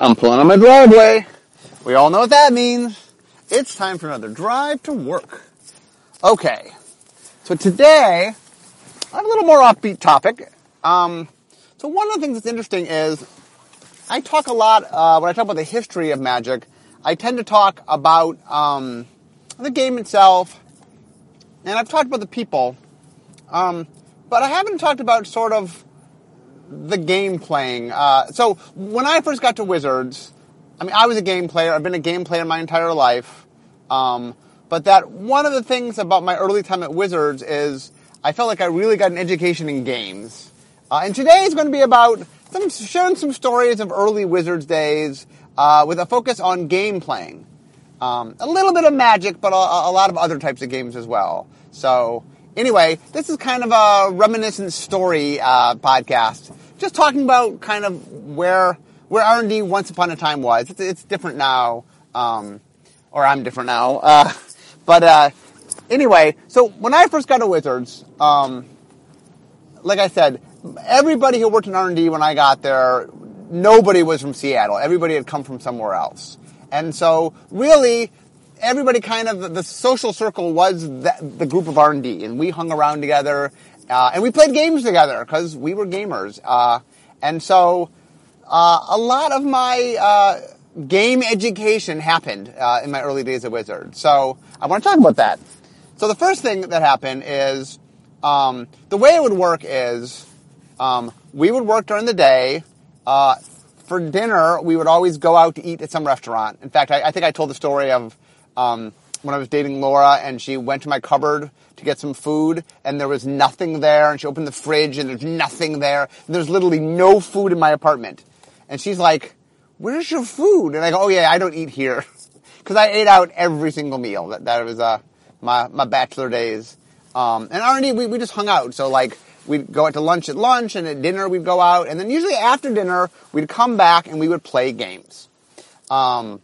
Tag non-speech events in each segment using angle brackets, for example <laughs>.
I'm pulling on my driveway. We all know what that means. It's time for another drive to work. Okay. So today, I have a little more offbeat topic. Um, so one of the things that's interesting is I talk a lot, uh, when I talk about the history of magic, I tend to talk about um, the game itself, and I've talked about the people, um, but I haven't talked about sort of the game playing. Uh, so when I first got to Wizards, I mean, I was a game player. I've been a game player my entire life. Um, but that one of the things about my early time at Wizards is I felt like I really got an education in games. Uh, and today is going to be about some, sharing some stories of early Wizards days uh, with a focus on game playing. Um, a little bit of magic, but a, a lot of other types of games as well. So anyway, this is kind of a reminiscent story uh, podcast, just talking about kind of where where R and D once upon a time was. It's, it's different now, um, or I'm different now. Uh, <laughs> but uh, anyway, so when I first got to Wizards, um, like I said, everybody who worked in R and D when I got there, nobody was from Seattle. Everybody had come from somewhere else, and so really everybody kind of the social circle was the, group of R and D, and we hung around together, uh, and we played games together because we were gamers, uh, and so uh, a lot of my uh, game education happened uh, in my early days at Wizard. So I want to talk about that. So the first thing that happened is um, the way it would work is um, we would work during the day. Uh, for dinner, we would always go out to eat at some restaurant. In fact, I, I think I told the story of um, when I was dating Laura and she went to my cupboard to get some food and there was nothing there and she opened the fridge and there's nothing there. There's literally no food in my apartment. And she's like, where's your food? And I go, oh yeah, I don't eat here. <laughs> Cause I ate out every single meal. That, that was, uh, my, my bachelor days. Um, and R&D, we, we just hung out. So like, we'd go out to lunch at lunch and at dinner we'd go out. And then usually after dinner, we'd come back and we would play games. Um,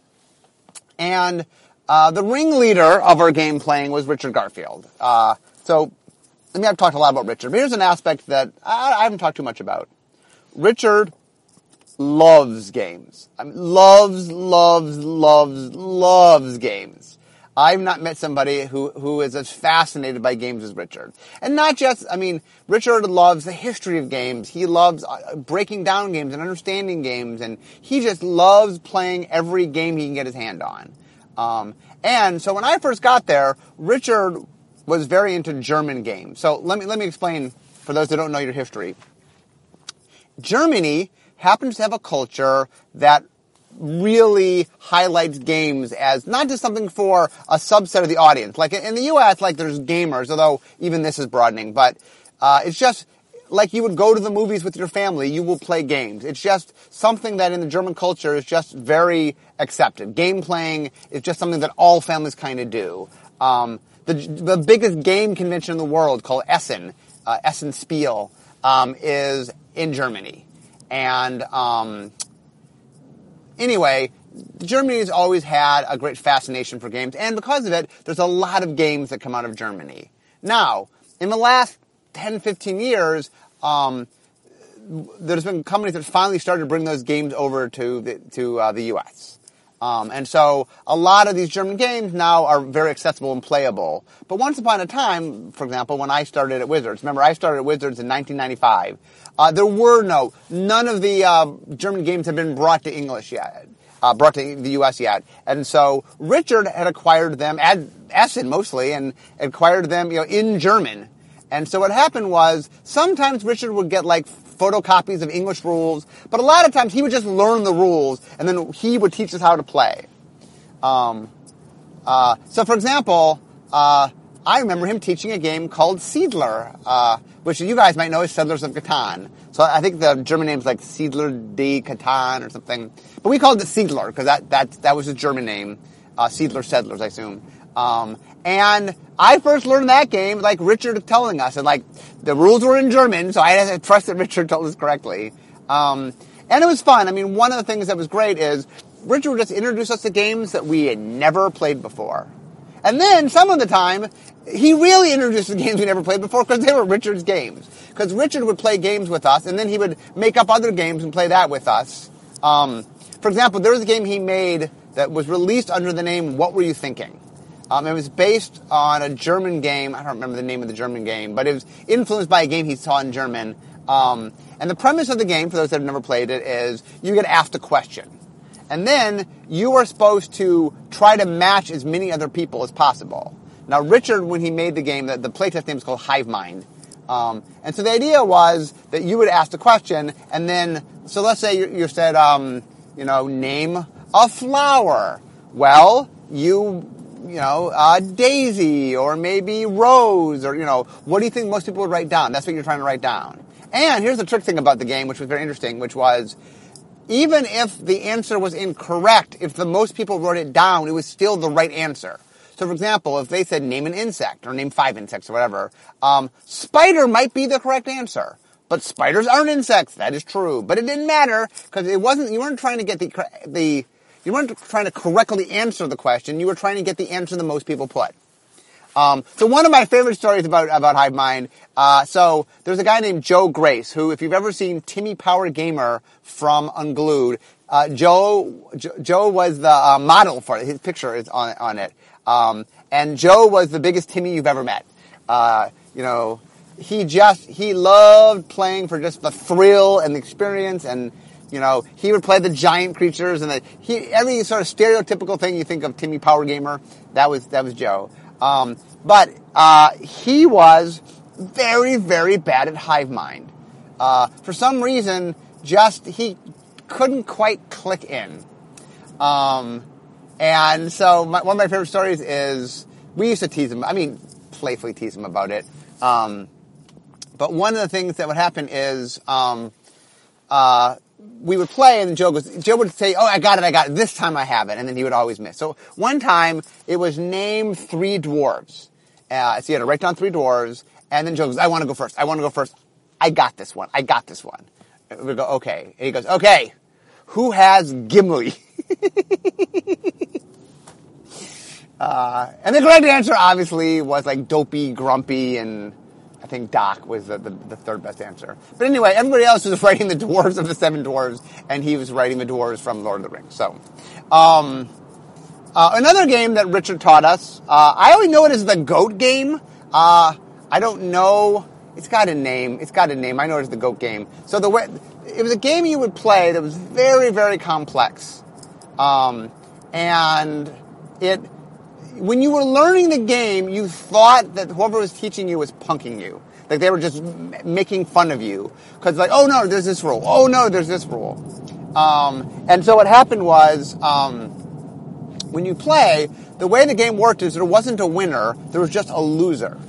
and uh, the ringleader of our game playing was Richard Garfield. Uh, so, I mean, I've talked a lot about Richard, but here's an aspect that I, I haven't talked too much about. Richard loves games. I mean, loves, loves, loves, loves games. I've not met somebody who, who is as fascinated by games as Richard. And not just, I mean, Richard loves the history of games. He loves uh, breaking down games and understanding games, and he just loves playing every game he can get his hand on. Um, and so when I first got there, Richard was very into German games. So let me let me explain for those that don't know your history. Germany happens to have a culture that really highlights games as not just something for a subset of the audience. Like in the U.S., like there's gamers, although even this is broadening, but uh, it's just like you would go to the movies with your family, you will play games. It's just something that in the German culture is just very accepted. Game playing is just something that all families kind of do. Um, the, the biggest game convention in the world called Essen, uh, Essen Spiel, um, is in Germany. And um, anyway, Germany has always had a great fascination for games, and because of it, there's a lot of games that come out of Germany. Now, in the last 10, 15 years, um, there's been companies that finally started to bring those games over to the, to uh, the U.S. Um, and so a lot of these German games now are very accessible and playable. But once upon a time, for example, when I started at Wizards, remember I started at Wizards in 1995, uh, there were no, none of the uh, German games had been brought to English yet. Uh, brought to the U.S. yet, and so Richard had acquired them, at Essen mostly, and acquired them, you know, in German. And so what happened was sometimes Richard would get like photocopies of English rules, but a lot of times he would just learn the rules and then he would teach us how to play. Um, uh, so, for example, uh, I remember him teaching a game called Siedler, uh, which you guys might know as Settlers of Catan. So I think the German name is like Siedler de Catan or something, but we called it Siedler because that that that was his German name. Uh, Siedler Settlers, I assume. Um, and I first learned that game like Richard telling us, and like the rules were in German, so I had to trust that Richard told us correctly. Um, and it was fun. I mean, one of the things that was great is Richard would just introduce us to games that we had never played before. And then some of the time, he really introduced the <laughs> games we never played before because they were Richard's games. Because Richard would play games with us, and then he would make up other games and play that with us. Um, for example, there was a game he made that was released under the name What Were You Thinking? Um, it was based on a German game. I don't remember the name of the German game, but it was influenced by a game he saw in German. Um, and the premise of the game, for those that have never played it, is you get asked a question. And then you are supposed to try to match as many other people as possible. Now, Richard, when he made the game, the, the playtest name is called Hive Mind. Um, and so the idea was that you would ask the question, and then, so let's say you, you said, um, you know, name a flower. Well, you, you know, uh, Daisy, or maybe Rose, or, you know, what do you think most people would write down? That's what you're trying to write down. And here's the trick thing about the game, which was very interesting, which was, even if the answer was incorrect, if the most people wrote it down, it was still the right answer. So, for example, if they said name an insect or name five insects or whatever, um, spider might be the correct answer. But spiders aren't insects. That is true. But it didn't matter because it wasn't. You weren't trying to get the the. You weren't trying to correctly answer the question. You were trying to get the answer that most people put. Um, so one of my favorite stories about about Hive Mind. Uh, so there's a guy named Joe Grace who, if you've ever seen Timmy Power Gamer from Unglued, uh, Joe Joe was the uh, model for it. His picture is on on it. Um, and Joe was the biggest Timmy you've ever met. Uh, you know, he just he loved playing for just the thrill and the experience and you know he would play the giant creatures and the, he every sort of stereotypical thing you think of Timmy Power Gamer that was that was Joe. Um, but uh, he was very very bad at hive mind. Uh, for some reason, just he couldn't quite click in. Um, and so my, one of my favorite stories is we used to tease him. I mean, playfully tease him about it. Um, but one of the things that would happen is um, uh, we would play, and Joe goes. Joe would say, "Oh, I got it, I got it. This time I have it," and then he would always miss. So one time it was name three dwarves. Uh, so you had to write down three dwarves, and then Joe goes, "I want to go first. I want to go first. I got this one. I got this one." And we go, "Okay," and he goes, "Okay, who has Gimli?" <laughs> uh, and the correct answer obviously was like dopey, grumpy, and I think Doc was the, the, the, third best answer. But anyway, everybody else was <laughs> writing the dwarves of the seven dwarves, and he was writing the dwarves from Lord of the Rings. So, um, uh, another game that Richard taught us, uh, I only know it as the goat game. Uh, I don't know. It's got a name. It's got a name. I know it's the goat game. So the way, it was a game you would play that was very, very complex. Um, and it, when you were learning the game, you thought that whoever was teaching you was punking you. Like they were just making fun of you. Cause like, oh no, there's this rule. Oh no, there's this rule. Um, and so what happened was, um, when you play, the way the game worked is there wasn't a winner, there was just a loser.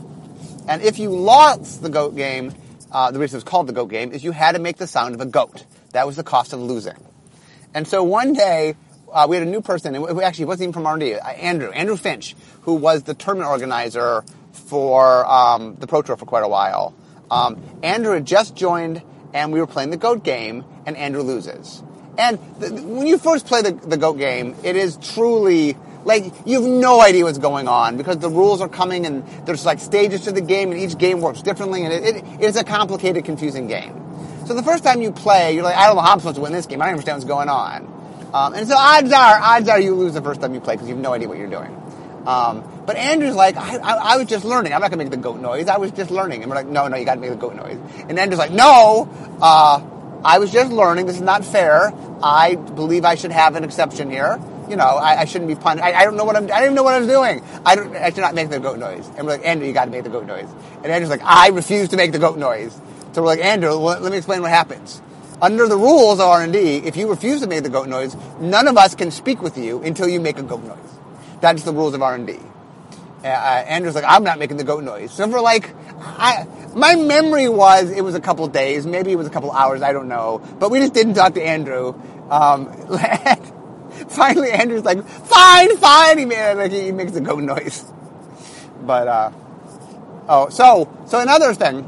And if you lost the goat game, uh, the reason it was called the goat game is you had to make the sound of a goat. That was the cost of losing. And so one day, uh, we had a new person, and we actually wasn't even from R&D, uh, Andrew, Andrew Finch, who was the tournament organizer for um, the Pro Tour for quite a while. Um, Andrew had just joined, and we were playing the GOAT game, and Andrew loses. And when you first play the, the GOAT game, it is truly like you have no idea what's going on because the rules are coming and there's like stages to the game and each game works differently and it, it, it is a complicated, confusing game. So the first time you play, you're like, I don't know how I'm supposed to win this game. I don't understand what's going on. Um, and so odds are, odds are you lose the first time you play because you have no idea what you're doing. Um, but Andrew's like, I, I, I, was just learning. I'm not gonna make the goat noise. I was just learning. And we're like, no, no, you gotta make the goat noise. And Andrew's like, no, uh, I was just learning. This is not fair. I believe I should have an exception here. You know, I, I shouldn't be punished. I, I, don't know what I'm. I don't even know what I'm doing. I, don't, I should not make the goat noise. And we're like, Andrew, you got to make the goat noise. And Andrew's like, I refuse to make the goat noise. So we're like, Andrew, well, let me explain what happens. Under the rules of R&D, if you refuse to make the goat noise, none of us can speak with you until you make a goat noise. That's the rules of R&D. Uh, Andrew's like, I'm not making the goat noise. So for like, I, my memory was it was a couple days, maybe it was a couple hours, I don't know. But we just didn't talk to Andrew. Um, <laughs> finally, Andrew's like, fine, fine. He, made, like, he makes a goat noise. But, uh, oh, so, so another thing,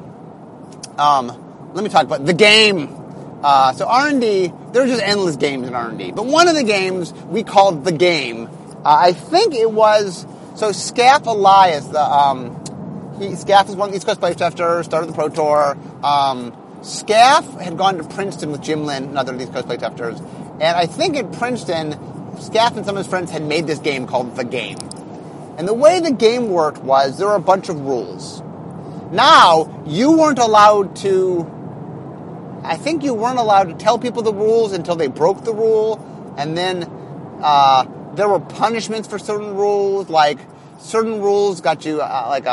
um, let me talk about the game. Uh, so R&D, there were just endless games in R&D. But one of the games we called the game, uh, I think it was, so Scaff Elias, the, um, he, Scaff is one of the East Coast playtesters, started the Pro Tour. Um, Scaff had gone to Princeton with Jim Lin and other East Coast playtesters. And I think at Princeton, Scaff and some of his friends had made this game called The Game. And the way the game worked was there were a bunch of rules. Now, you weren't allowed to, I think you weren't allowed to tell people the rules until they broke the rule. And then uh, there were punishments for certain rules, like certain rules got you uh, like a,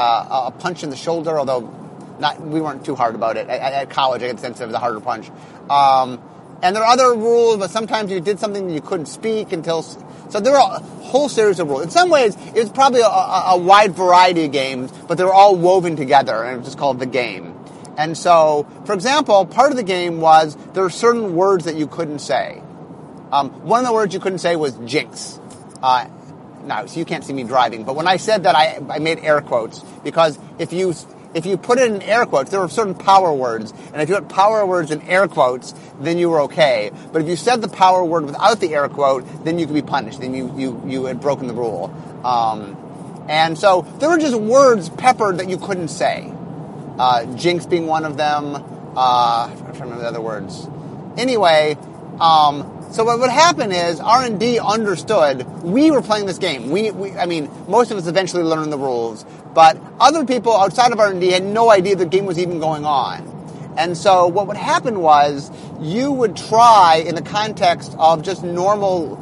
a, punch in the shoulder, although not we weren't too hard about it. At, at college, I get the sense was a harder punch. Um, and there are other rules, but sometimes you did something you couldn't speak until. So there are a whole series of rules. In some ways, it was probably a, a, wide variety of games, but they were all woven together, and it was just called the game. And so, for example, part of the game was there were certain words that you couldn't say. Um, one of the words you couldn't say was jinx. Uh, now, so you can't see me driving, but when I said that, I, I made air quotes because if you if you put it in air quotes, there were certain power words, and if you put power words in air quotes, then you were okay. But if you said the power word without the air quote, then you could be punished. Then you you you had broken the rule. Um, and so there were just words peppered that you couldn't say. Uh, jinx being one of them. Uh, I'm trying to remember the other words. Anyway, um, so what would happen is R&D understood we were playing this game. We, we, I mean, most of us eventually learned the rules, but other people outside of R&D had no idea the game was even going on. And so what would happen was you would try in the context of just normal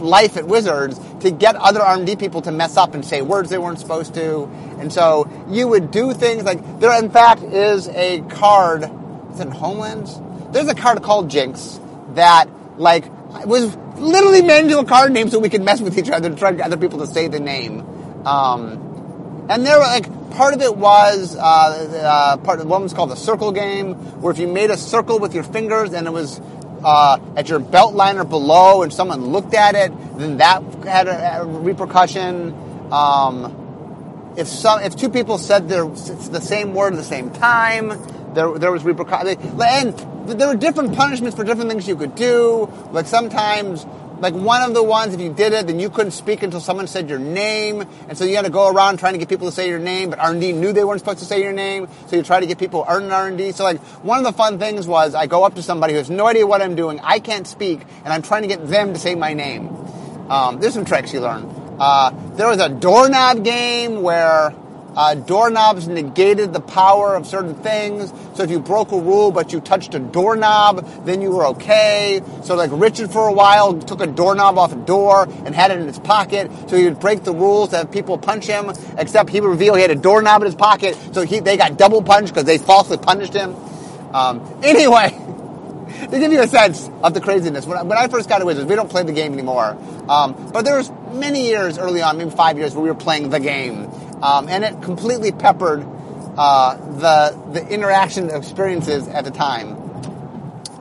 life at Wizards to get other R&D people to mess up and say words they weren't supposed to. And so you would do things like there in fact is a card is it in Homelands? There's a card called Jinx that like was literally made into a card name so we could mess with each other to try to get other people to say the name. Um, and there, were like, part of it was uh, uh, part of one was called the circle game, where if you made a circle with your fingers and it was uh, at your belt liner below, and someone looked at it, then that had a, a repercussion. Um, if some, if two people said the same word at the same time, there there was repercussion. And there were different punishments for different things you could do. Like sometimes, like one of the ones, if you did it, then you couldn't speak until someone said your name, and so you had to go around trying to get people to say your name. But R and D knew they weren't supposed to say your name, so you try to get people earn R and D. So like one of the fun things was I go up to somebody who has no idea what I'm doing, I can't speak, and I'm trying to get them to say my name. Um, there's some tricks you learn. Uh, there was a doorknob game where uh, doorknobs negated the power of certain things. So if you broke a rule but you touched a doorknob, then you were okay. So like Richard for a while took a doorknob off a door and had it in his pocket. So he would break the rules to have people punch him, except he would reveal he had a doorknob in his pocket. So he, they got double punched because they falsely punished him. Um, <laughs> anyway, to give you a sense of the craziness, when I, when I first got to Wizards, we don't play the game anymore. Um, but there was many years early on, maybe five years, where we were playing the game um, and it completely peppered uh, the the interaction experiences at the time.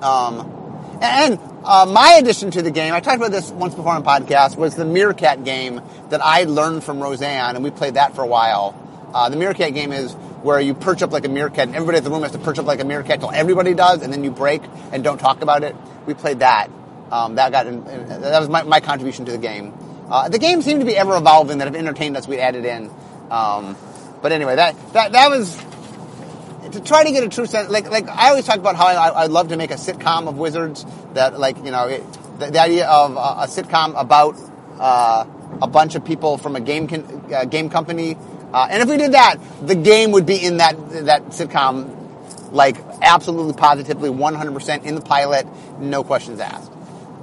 Um, and uh, my addition to the game, I talked about this once before on podcast, was the Meerkat game that I learned from Roseanne, and we played that for a while. Uh, the Meerkat game is where you perch up like a meerkat, and everybody at the room has to perch up like a meerkat till everybody does, and then you break and don't talk about it. We played that. Um, that got in, that was my, my, contribution to the game. Uh, the game seemed to be ever evolving. That have entertained us, we added in. Um, but anyway, that, that, that was, to try to get a true sense, like, like I always talk about how I, I'd love to make a sitcom of Wizards, that like, you know, it, the, the, idea of a, a sitcom about, uh, a bunch of people from a game, con, uh, game company, uh, and if we did that, the game would be in that, that sitcom, like, absolutely positively 100% in the pilot, no questions asked.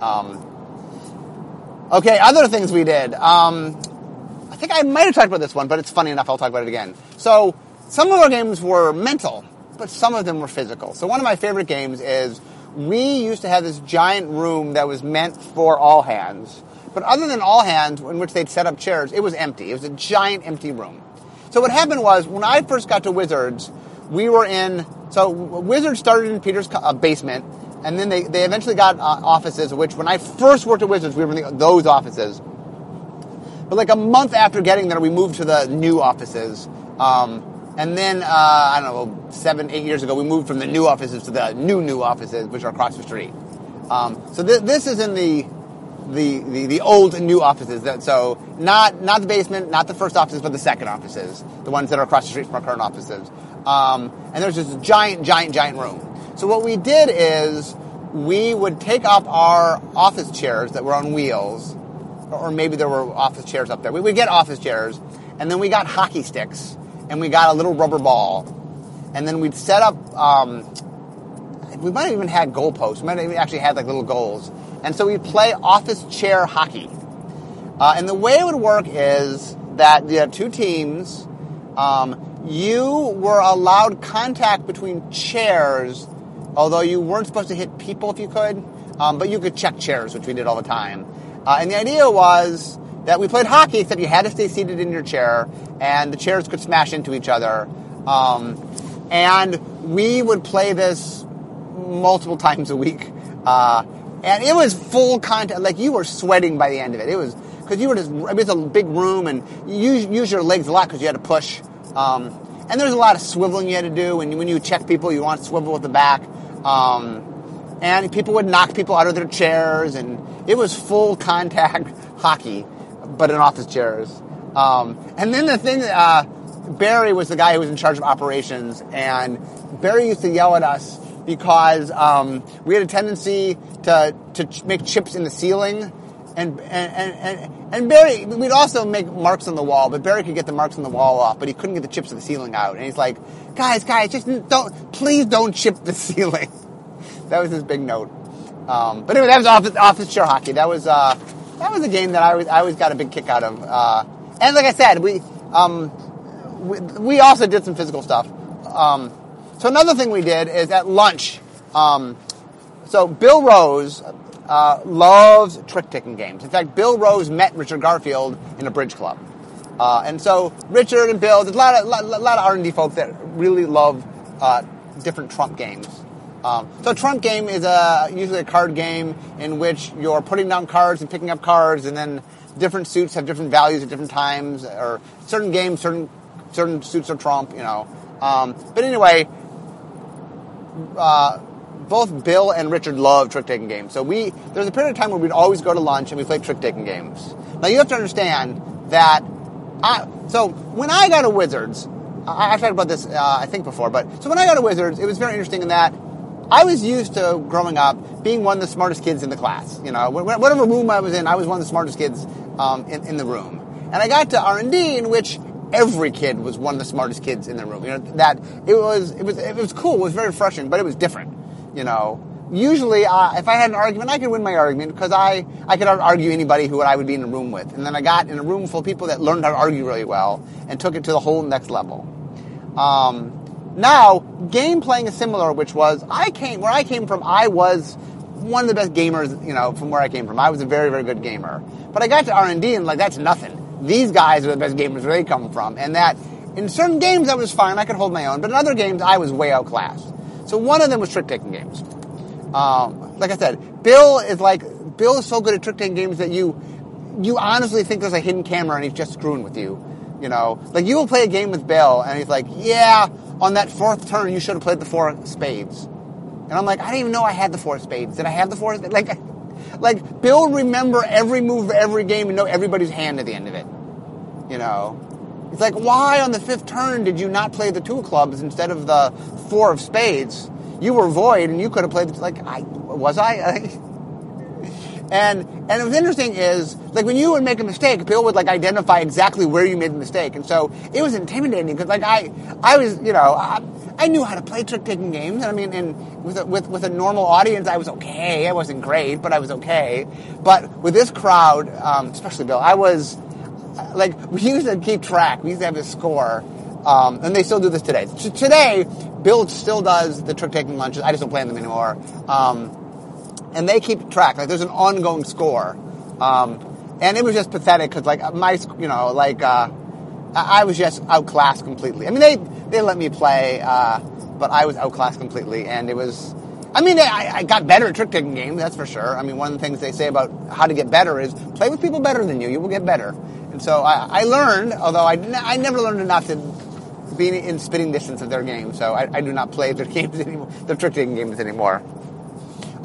Um, okay, other things we did. Um, I think I might have talked about this one, but it's funny enough, I'll talk about it again. So, some of our games were mental, but some of them were physical. So one of my favorite games is we used to have this giant room that was meant for all hands. But other than all hands, in which they'd set up chairs, it was empty. It was a giant empty room. So what happened was, when I first got to Wizards, we were in, so Wizards started in Peter's uh, basement, and then they, they eventually got uh, offices, which when I first worked at Wizards, we were in the, those offices. But like a month after getting there, we moved to the new offices. Um, and then, uh, I don't know, seven, eight years ago, we moved from the new offices to the new, new offices, which are across the street. Um, so th- this is in the, the, the, the, old and new offices. That, so not, not the basement, not the first offices, but the second offices, the ones that are across the street from our current offices. Um, and there's this giant, giant, giant room. So what we did is we would take up our office chairs that were on wheels, or maybe there were office chairs up there. We would get office chairs, and then we got hockey sticks, and we got a little rubber ball, and then we'd set up. Um, we might have even had goalposts. We might have actually had like little goals, and so we'd play office chair hockey. Uh, and the way it would work is that you had two teams. Um, you were allowed contact between chairs, although you weren't supposed to hit people if you could. Um, but you could check chairs, which we did all the time. Uh, and the idea was that we played hockey, except you had to stay seated in your chair, and the chairs could smash into each other. Um, and we would play this multiple <laughs> times a week. Uh, and it was full contact. Like you were sweating by the end of it. It was because you were just. It was a big room, and you use, use your legs a lot because you had to push. Um, and there's a lot of swiveling you had to do. And when you check people, you want to swivel with the back. Um, and people would knock people out of their chairs, and it was full contact <laughs> hockey, but in office chairs. Um, and then the thing, uh, Barry was the guy who was in charge of operations, and Barry used to yell at us because um, we had a tendency to to ch- make chips in the ceiling, and and, and and Barry we'd also make marks on the wall, but Barry could get the marks on the wall off, but he couldn't get the chips of the ceiling out, and he's like, guys, guys, just don't please don't chip the <laughs> ceiling. That was his big note. Um, but anyway, that was office office chair hockey. That was uh, that was a game that I always I always got a big kick out of. Uh, and like I said, we um, we, we also did some physical stuff. Um, so another thing we did is at lunch. Um, so Bill Rose uh, loves trick taking games. In fact, Bill Rose met Richard Garfield in a bridge club, uh, and so Richard and Bill, there's a lot of lot, lot of R and D folks that really love uh, different Trump games. Um, so Trump game is a usually a card game in which you're putting down cards and picking up cards, and then different suits have different values at different times, or certain games, certain certain suits are Trump, you know. Um, but anyway, uh, both Bill and Richard love trick taking games. So we there's a period of time where we'd always go to lunch and we play trick taking games. Now you have to understand that. I, so when I got to Wizards, I, have talked about this uh, I think before, but so when I got to Wizards, it was very interesting in that I was used to growing up being one of the smartest kids in the class. You know, whatever room I was in, I was one of the smartest kids um, in, in the room. And I got to R and D, in which every kid was one of the smartest kids in the room. You know that it was it was it was cool. It was very refreshing, but it was different. You know, usually uh, if I had an argument, I could win my argument because I I could argue anybody who I would be in a room with, and then I got in a room full of people that learned how to argue really well and took it to the whole next level. Um, now, game playing is similar, which was I came where I came from. I was one of the best gamers, you know, from where I came from. I was a very very good gamer, but I got to R and D and like that's nothing. These guys are the best gamers where they come from, and that in certain games I was fine. I could hold my own, but in other games I was way outclassed. So one of them was trick taking games. Um, like I said, Bill is like Bill is so good at trick taking games that you you honestly think there's a hidden camera and he's just screwing with you. You know, like you will play a game with Bill and he's like, "Yeah, on that fourth turn you should have played the four spades." And I'm like, "I didn't even know I had the four spades. Did I have the four? Like, like Bill remember every move of every game and know everybody's hand at the end of it. You know, it's like, why on the fifth turn did you not play the two clubs instead of the four of spades? You were void, and you could have played. Like, I was I. <laughs> and and it was interesting is like when you would make a mistake, Bill would like identify exactly where you made the mistake, and so it was intimidating because like I I was you know I, I knew how to play trick taking games. I mean, and with a, with with a normal audience, I was okay. I wasn't great, but I was okay. But with this crowd, um, especially Bill, I was like we used to keep track. We used to have a score, um, and they still do this today. T- today, Bill still does the trick taking lunches. I just don't plan them anymore. Um, and they keep track. Like there's an ongoing score, um, and it was just pathetic because like my, you know, like uh, I was just outclassed completely. I mean, they they let me play, uh, but I was outclassed completely, and it was. I mean, I, I got better at trick taking games, that's for sure. I mean, one of the things they say about how to get better is play with people better than you. You will get better. And so I, I learned, although I, I never learned enough to be in spitting distance of their game. So I, I do not play their <laughs> games anymore, their trick taking games anymore.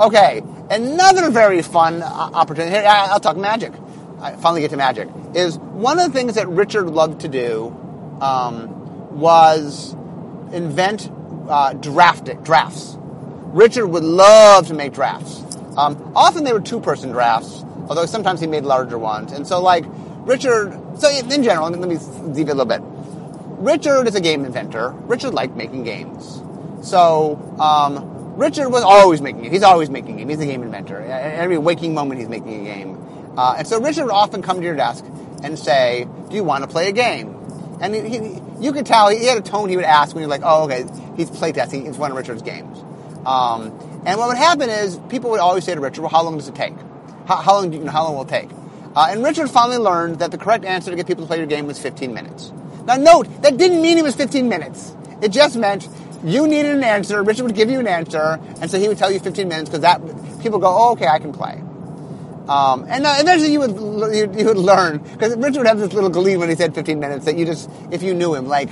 Okay, another very fun uh, opportunity. Here, I'll talk magic. I finally get to magic. Is one of the things that Richard loved to do um, was invent uh, draft drafts. Richard would love to make drafts. Um, often they were two-person drafts, although sometimes he made larger ones. And so, like Richard, so in general, let me deviate a little bit. Richard is a game inventor. Richard liked making games. So, um, Richard was always making it. He's always making a game. He's a game inventor. Every waking moment, he's making a game. Uh, and so Richard would often come to your desk and say, "Do you want to play a game?" And he, he, you could tell he had a tone he would ask when you're like, "Oh, okay, he's playtesting. It's one of Richard's games." Um, and what would happen is people would always say to Richard, "Well, how long does it take? How, how long? You know, how long will it take?" Uh, and Richard finally learned that the correct answer to get people to play your game was 15 minutes. Now, note that didn't mean it was 15 minutes. It just meant you needed an answer. Richard would give you an answer, and so he would tell you 15 minutes because that people go, "Oh, okay, I can play." Um, and uh, eventually you would you, you would learn because Richard would have this little glee when he said 15 minutes that you just if you knew him like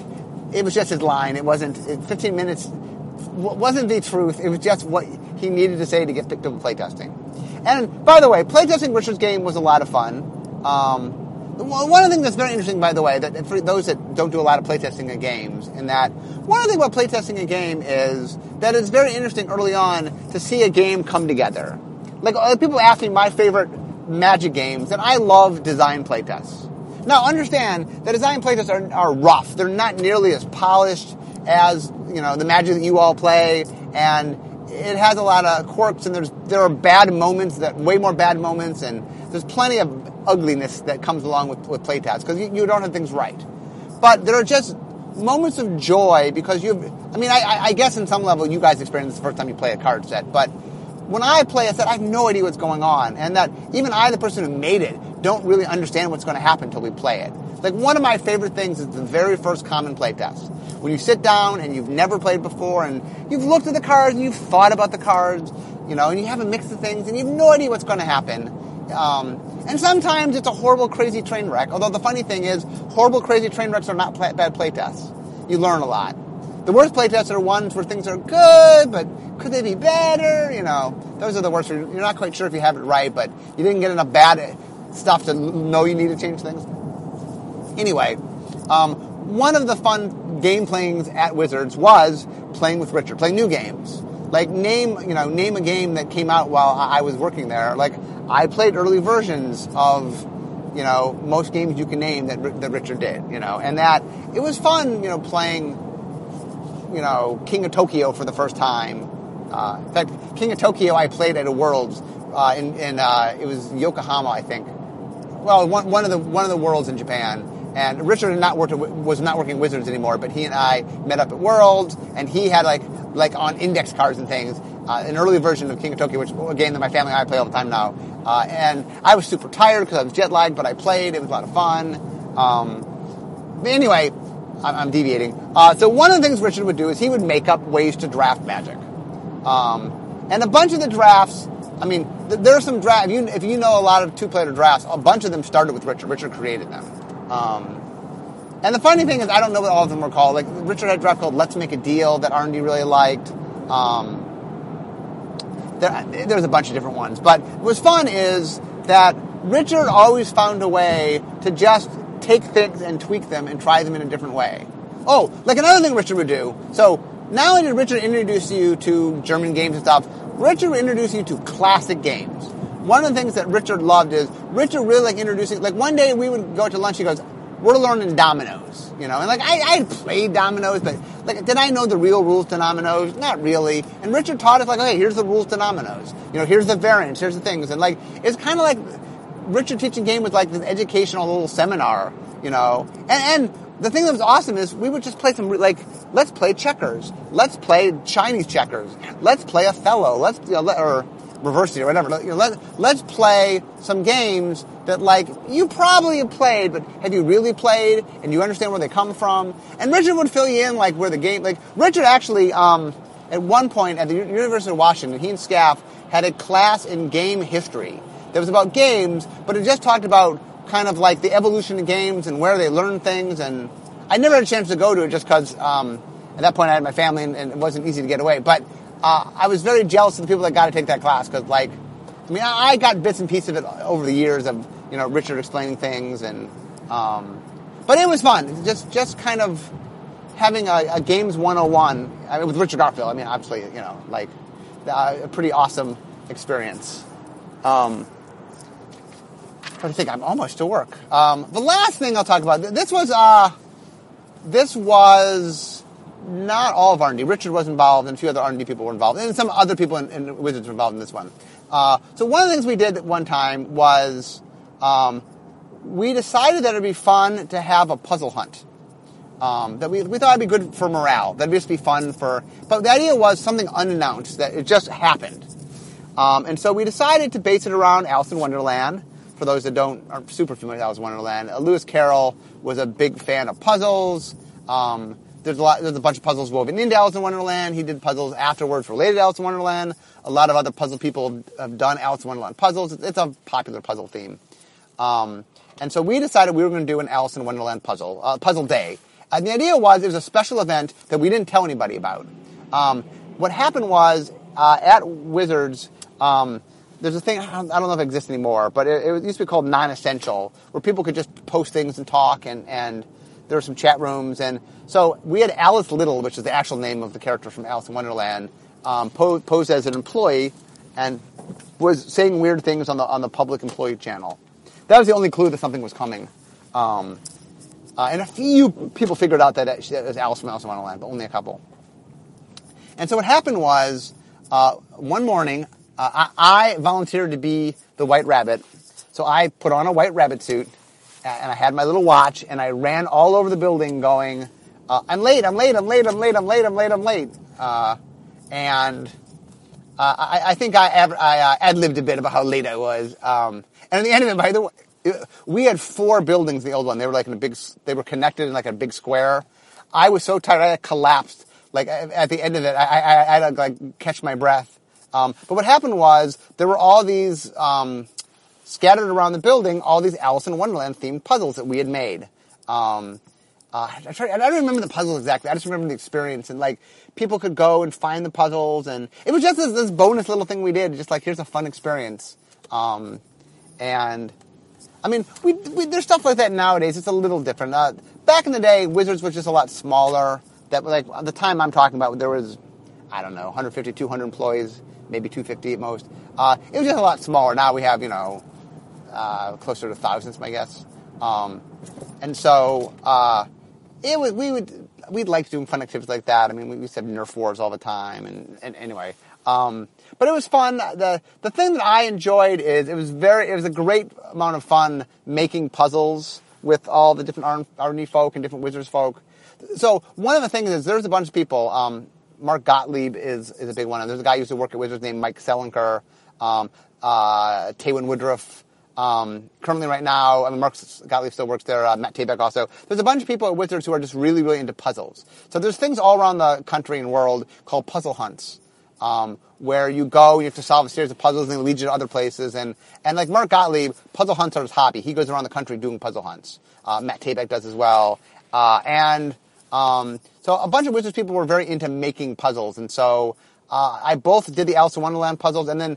it was just his line. It wasn't it, 15 minutes wasn't the truth. It was just what he needed to say to get picked up playtesting. And by the way, playtesting Richard's game was a lot of fun. Um, one of the things that's very interesting, by the way, that for those that don't do a lot of playtesting of games, in that one of the things about playtesting a game is that it's very interesting early on to see a game come together. Like uh, people ask me my favorite Magic games, and I love design playtests. Now, understand that design playtests are, are rough. They're not nearly as polished as you know the Magic that you all play, and it has a lot of quirks. And there's there are bad moments that way more bad moments, and there's plenty of ugliness that comes along with, with playtests because you, you don't have things right. But there are just moments of joy because you've, I mean, I, I guess in some level you guys experience this the first time you play a card set, but when I play a set, I have no idea what's going on, and that even I, the person who made it, don't really understand what's going to happen until we play it. Like one of my favorite things is the very first common play test. When you sit down and you've never played before, and you've looked at the cards and you've thought about the cards, you know, and you have a mix of things, and you have no idea what's going to happen. Um, and sometimes it's a horrible, crazy train wreck. Although the funny thing is, horrible, crazy train wrecks are not bad playtests. You learn a lot. The worst playtests are ones where things are good, but could they be better? You know, those are the worst. You're not quite sure if you have it right, but you didn't get enough bad stuff to know you need to change things. Anyway, um, one of the fun game playings at Wizards was playing with Richard, playing new games. Like name, you know, name a game that came out while I was working there. Like I played early versions of, you know, most games you can name that that Richard did. You know, and that it was fun. You know, playing you know, King of Tokyo for the first time. Uh, in fact, King of Tokyo I played at a Worlds uh, in, in uh, it was Yokohama, I think. Well, one, one of the one of the Worlds in Japan. And Richard not worked, was not working Wizards anymore, but he and I met up at Worlds, and he had like like on index cards and things, uh, an early version of King of Tokyo, which a game that my family and I play all the time now. Uh, and I was super tired because I was jet lagged, but I played. It was a lot of fun. Um, anyway, I'm deviating. Uh, so one of the things Richard would do is he would make up ways to draft Magic, um, and a bunch of the drafts. I mean, th- there are some drafts. If you, if you know a lot of two-player drafts, a bunch of them started with Richard. Richard created them. Um, and the funny thing is, I don't know what all of them were called. Like Richard had a draft called "Let's Make a Deal" that R&D really liked. Um, there, there's a bunch of different ones, but what was fun is that Richard always found a way to just take things and tweak them and try them in a different way. Oh, like another thing Richard would do. So only did Richard introduce you to German games and stuff, Richard would introduce you to classic games. One of the things that Richard loved is Richard really like introducing. Like one day we would go to lunch. He goes, "We're learning dominoes," you know, and like I, I played dominoes, but like did I know the real rules to dominoes? Not really. And Richard taught us like, "Okay, here's the rules to dominoes. You know, here's the variants, here's the things," and like it's kind of like Richard teaching game was like this educational little seminar, you know. And, and the thing that was awesome is we would just play some like let's play checkers, let's play Chinese checkers, let's play Othello, let's you know, or reverse it or whatever. You know, let let's play some games that like you probably have played, but have you really played and you understand where they come from? And Richard would fill you in like where the game like Richard actually um, at one point at the University of Washington, he and Scaff had a class in game history that was about games, but it just talked about kind of like the evolution of games and where they learn things. And I never had a chance to go to it just because um, at that point I had my family and, and, it wasn't easy to get away. But uh, I was very jealous of the people that got to take that class because, like, I mean, I got bits and pieces of it over the years of you know Richard explaining things and. Um, but it was fun. Just just kind of having a, a games 101 I mean, with Richard Garfield. I mean, obviously, you know, like uh, a pretty awesome experience. Um, I think I'm almost to work. Um, the last thing I'll talk about. This was uh, this was not all of R&D. Richard was involved, and a few other R&D people were involved, and some other people in, in Wizards were involved in this one. Uh, so one of the things we did at one time was um, we decided that it'd be fun to have a puzzle hunt. Um, that we, we thought it'd be good for morale. That'd just be fun for. But the idea was something unannounced that it just happened, um, and so we decided to base it around Alice in Wonderland. For those that don't aren't super familiar with Alice in Wonderland, uh, Lewis Carroll was a big fan of puzzles. Um, there's a lot. There's a bunch of puzzles woven into Alice in Wonderland. He did puzzles afterwards related to Alice in Wonderland. A lot of other puzzle people have done Alice in Wonderland puzzles. It's a popular puzzle theme. Um, and so we decided we were going to do an Alice in Wonderland puzzle, uh, puzzle day. And the idea was it was a special event that we didn't tell anybody about. Um, what happened was uh, at Wizards, um, there's a thing I don't, I don't, know if it exists anymore, but it, it, used to be called non-essential, where people could just post things and talk, and, and there were some chat rooms, and so we had Alice Liddell, which is the actual name of the character from Alice in Wonderland, um, posed, posed as an employee and was saying weird things on the on the public employee channel. That was the only clue that something was coming. Um, uh, and a few people figured out that it was Alice from Alice in Wonderland, but only a couple. And so what happened was, uh, one morning, uh, I, I, volunteered to be the White Rabbit. So I put on a White Rabbit suit, and I had my little watch, and I ran all over the building going, uh, I'm late, I'm late, I'm late, I'm late, I'm late, I'm late, I'm late. Uh, and uh, I, I, think I, I ad-libbed a bit about how late I was. Um, and at the end of it, by the way, we had four buildings in the old one. They were like in a big, they were connected in like a big square. I was so tired, I collapsed. Like at the end of it, I, I, I had to like catch my breath. Um, but what happened was there were all these um, scattered around the building, all these Alice in Wonderland themed puzzles that we had made. Um, uh, I, I don't remember the puzzle exactly. I just remember the experience and like people could go and find the puzzles and it was just this, this bonus little thing we did. Just like here's a fun experience. Um, and I mean, we, we, there's stuff like that nowadays. It's a little different. Uh, back in the day, Wizards was just a lot smaller. That like at the time I'm talking about, there was I don't know 150, 200 employees, maybe 250 at most. Uh, it was just a lot smaller. Now we have you know uh, closer to thousands, my guess. Um, and so uh, it was we would we'd like doing fun activities like that. I mean, we used to have Nerf wars all the time, and, and anyway. Um, but it was fun. The the thing that I enjoyed is it was very it was a great amount of fun making puzzles with all the different R&D folk and different Wizards folk. So one of the things is there's a bunch of people. Um, Mark Gottlieb is is a big one. And there's a guy who used to work at Wizards named Mike Selinker. Um, uh, Teeuwynn Woodruff. Um, currently, right now, I mean, Mark Gottlieb still works there. Uh, Matt Tabak also. There's a bunch of people at Wizards who are just really, really into puzzles. So there's things all around the country and world called puzzle hunts, um, where you go, you have to solve a series of puzzles, and they lead you to other places. And, and like Mark Gottlieb, puzzle hunts are his hobby. He goes around the country doing puzzle hunts. Uh, Matt Tabak does as well. Uh, and um, so a bunch of Wizards people were very into making puzzles. And so uh, I both did the Alice in Wonderland puzzles, and then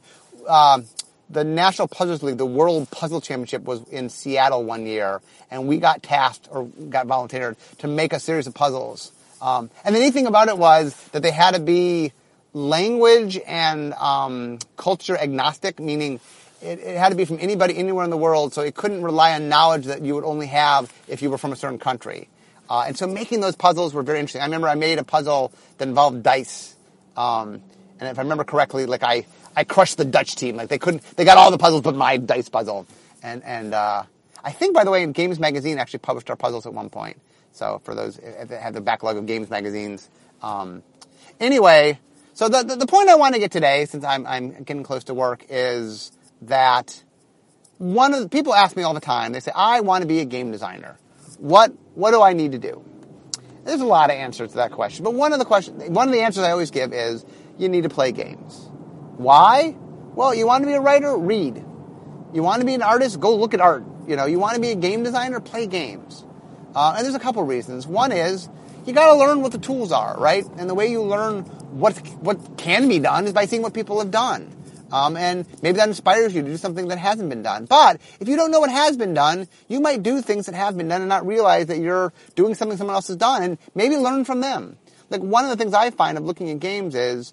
um, the National Puzzles League, the World Puzzle Championship, was in Seattle one year, and we got tasked or got volunteered to make a series of puzzles. Um, and the neat thing about it was that they had to be language and um, culture agnostic, meaning it, it, had to be from anybody anywhere in the world, so it couldn't rely on knowledge that you would only have if you were from a certain country. Uh, and so making those puzzles were very interesting. I remember I made a puzzle that involved dice, um, and if I remember correctly, like I, I crushed the Dutch team. Like they couldn't, they got all the puzzles but my dice puzzle. And and uh, I think, by the way, Games Magazine actually published our puzzles at one point. So for those that have the backlog of Games magazines. Um, anyway, so the, the, the point I want to get today, since I'm, I'm getting close to work, is that one of the people ask me all the time. They say, "I want to be a game designer. What what do I need to do?" There's a lot of answers to that question, but one of the questions, one of the answers I always give is, you need to play games. Why? Well, you want to be a writer? Read. You want to be an artist? Go look at art. You know, you want to be a game designer? Play games. Uh, and there's a couple reasons. One is you got to learn what the tools are, right? And the way you learn what what can be done is by seeing what people have done. Um, and maybe that inspires you to do something that hasn't been done. But if you don't know what has been done, you might do things that have been done and not realize that you're doing something someone else has done, and maybe learn from them. Like one of the things I find of looking at games is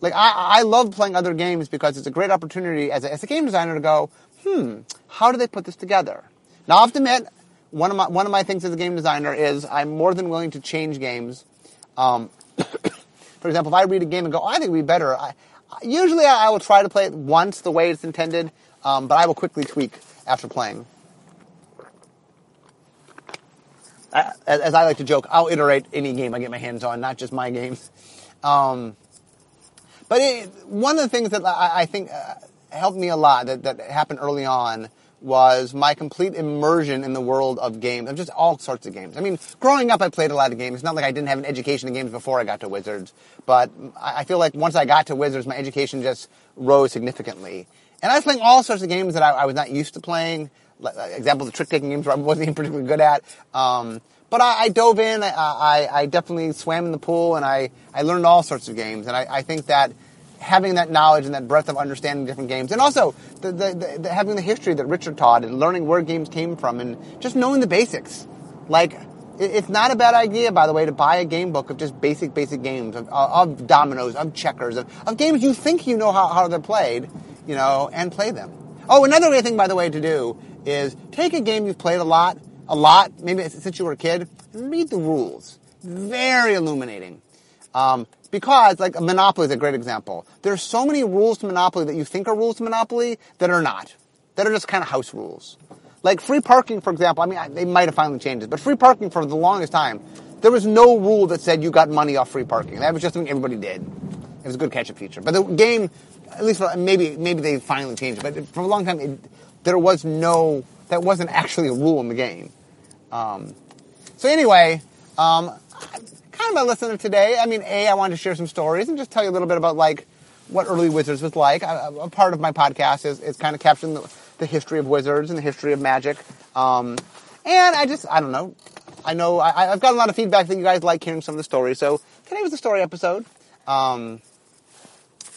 like I, I love playing other games because it's a great opportunity as a, as a game designer to go, hmm, how do they put this together? Now I have to admit, one of my one of my things as a game designer is I'm more than willing to change games. Um, <coughs> for example, if I read a game and go, oh, I think be better, I, usually I, I, will try to play it once the way it's intended, um, but I will quickly tweak after playing. as, as, I like to joke, I'll iterate any game I get my hands on, not just my games. Um, but it, one of the things that I, I think uh, helped me a lot that, that happened early on was my complete immersion in the world of games, of just all sorts of games. I mean, growing up, I played a lot of games. It's not like I didn't have an education in games before I got to Wizards, but I feel like once I got to Wizards, my education just rose significantly. And I was playing all sorts of games that I, I was not used to playing. Like, example, the trick-taking games where I wasn't even particularly good at. Um, but I, I, dove in. I, I, I, definitely swam in the pool, and I, I learned all sorts of games. And I, I think that having that knowledge and that breadth of understanding different games, and also the, the, the, having the history that Richard taught and learning where games came from, and just knowing the basics. Like, it, it's not a bad idea, by the way, to buy a game book of just basic, basic games of, of dominoes, of checkers, of, of games you think you know how, how they're played, you know, and play them. Oh, another thing, by the way, to do is take a game you've played a lot, a lot, maybe since you were a kid, read the rules. Very illuminating. Um, because, like, Monopoly is a great example. There's so many rules to Monopoly that you think are rules to Monopoly that are not. That are just kind of house rules. Like free parking, for example, I mean, they might have finally changed it, but free parking for the longest time, there was no rule that said you got money off free parking. That was just something everybody did. It was a good catch-up feature. But the game, at least for, maybe maybe they finally changed it, but for a long time, it, there was no, that wasn't actually a rule in the game. Um, so anyway, um, kind of my listener today. I mean, A, I wanted to share some stories and just tell you a little bit about like what early Wizards was like. I, a part of my podcast is, is kind of capturing the, the, history of Wizards and the history of Magic. Um, and I just, I don't know. I know I, have got a lot of feedback that you guys like hearing some of the stories. So today was a story episode. Um,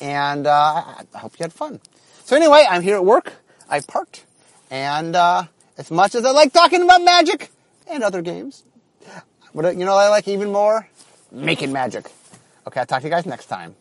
and uh, I hope you had fun. So anyway, I'm here at work. I've parked. And uh, as much as I like talking about Magic and other games, what you know I like even more? Making magic. Okay, I'll talk to you guys next time.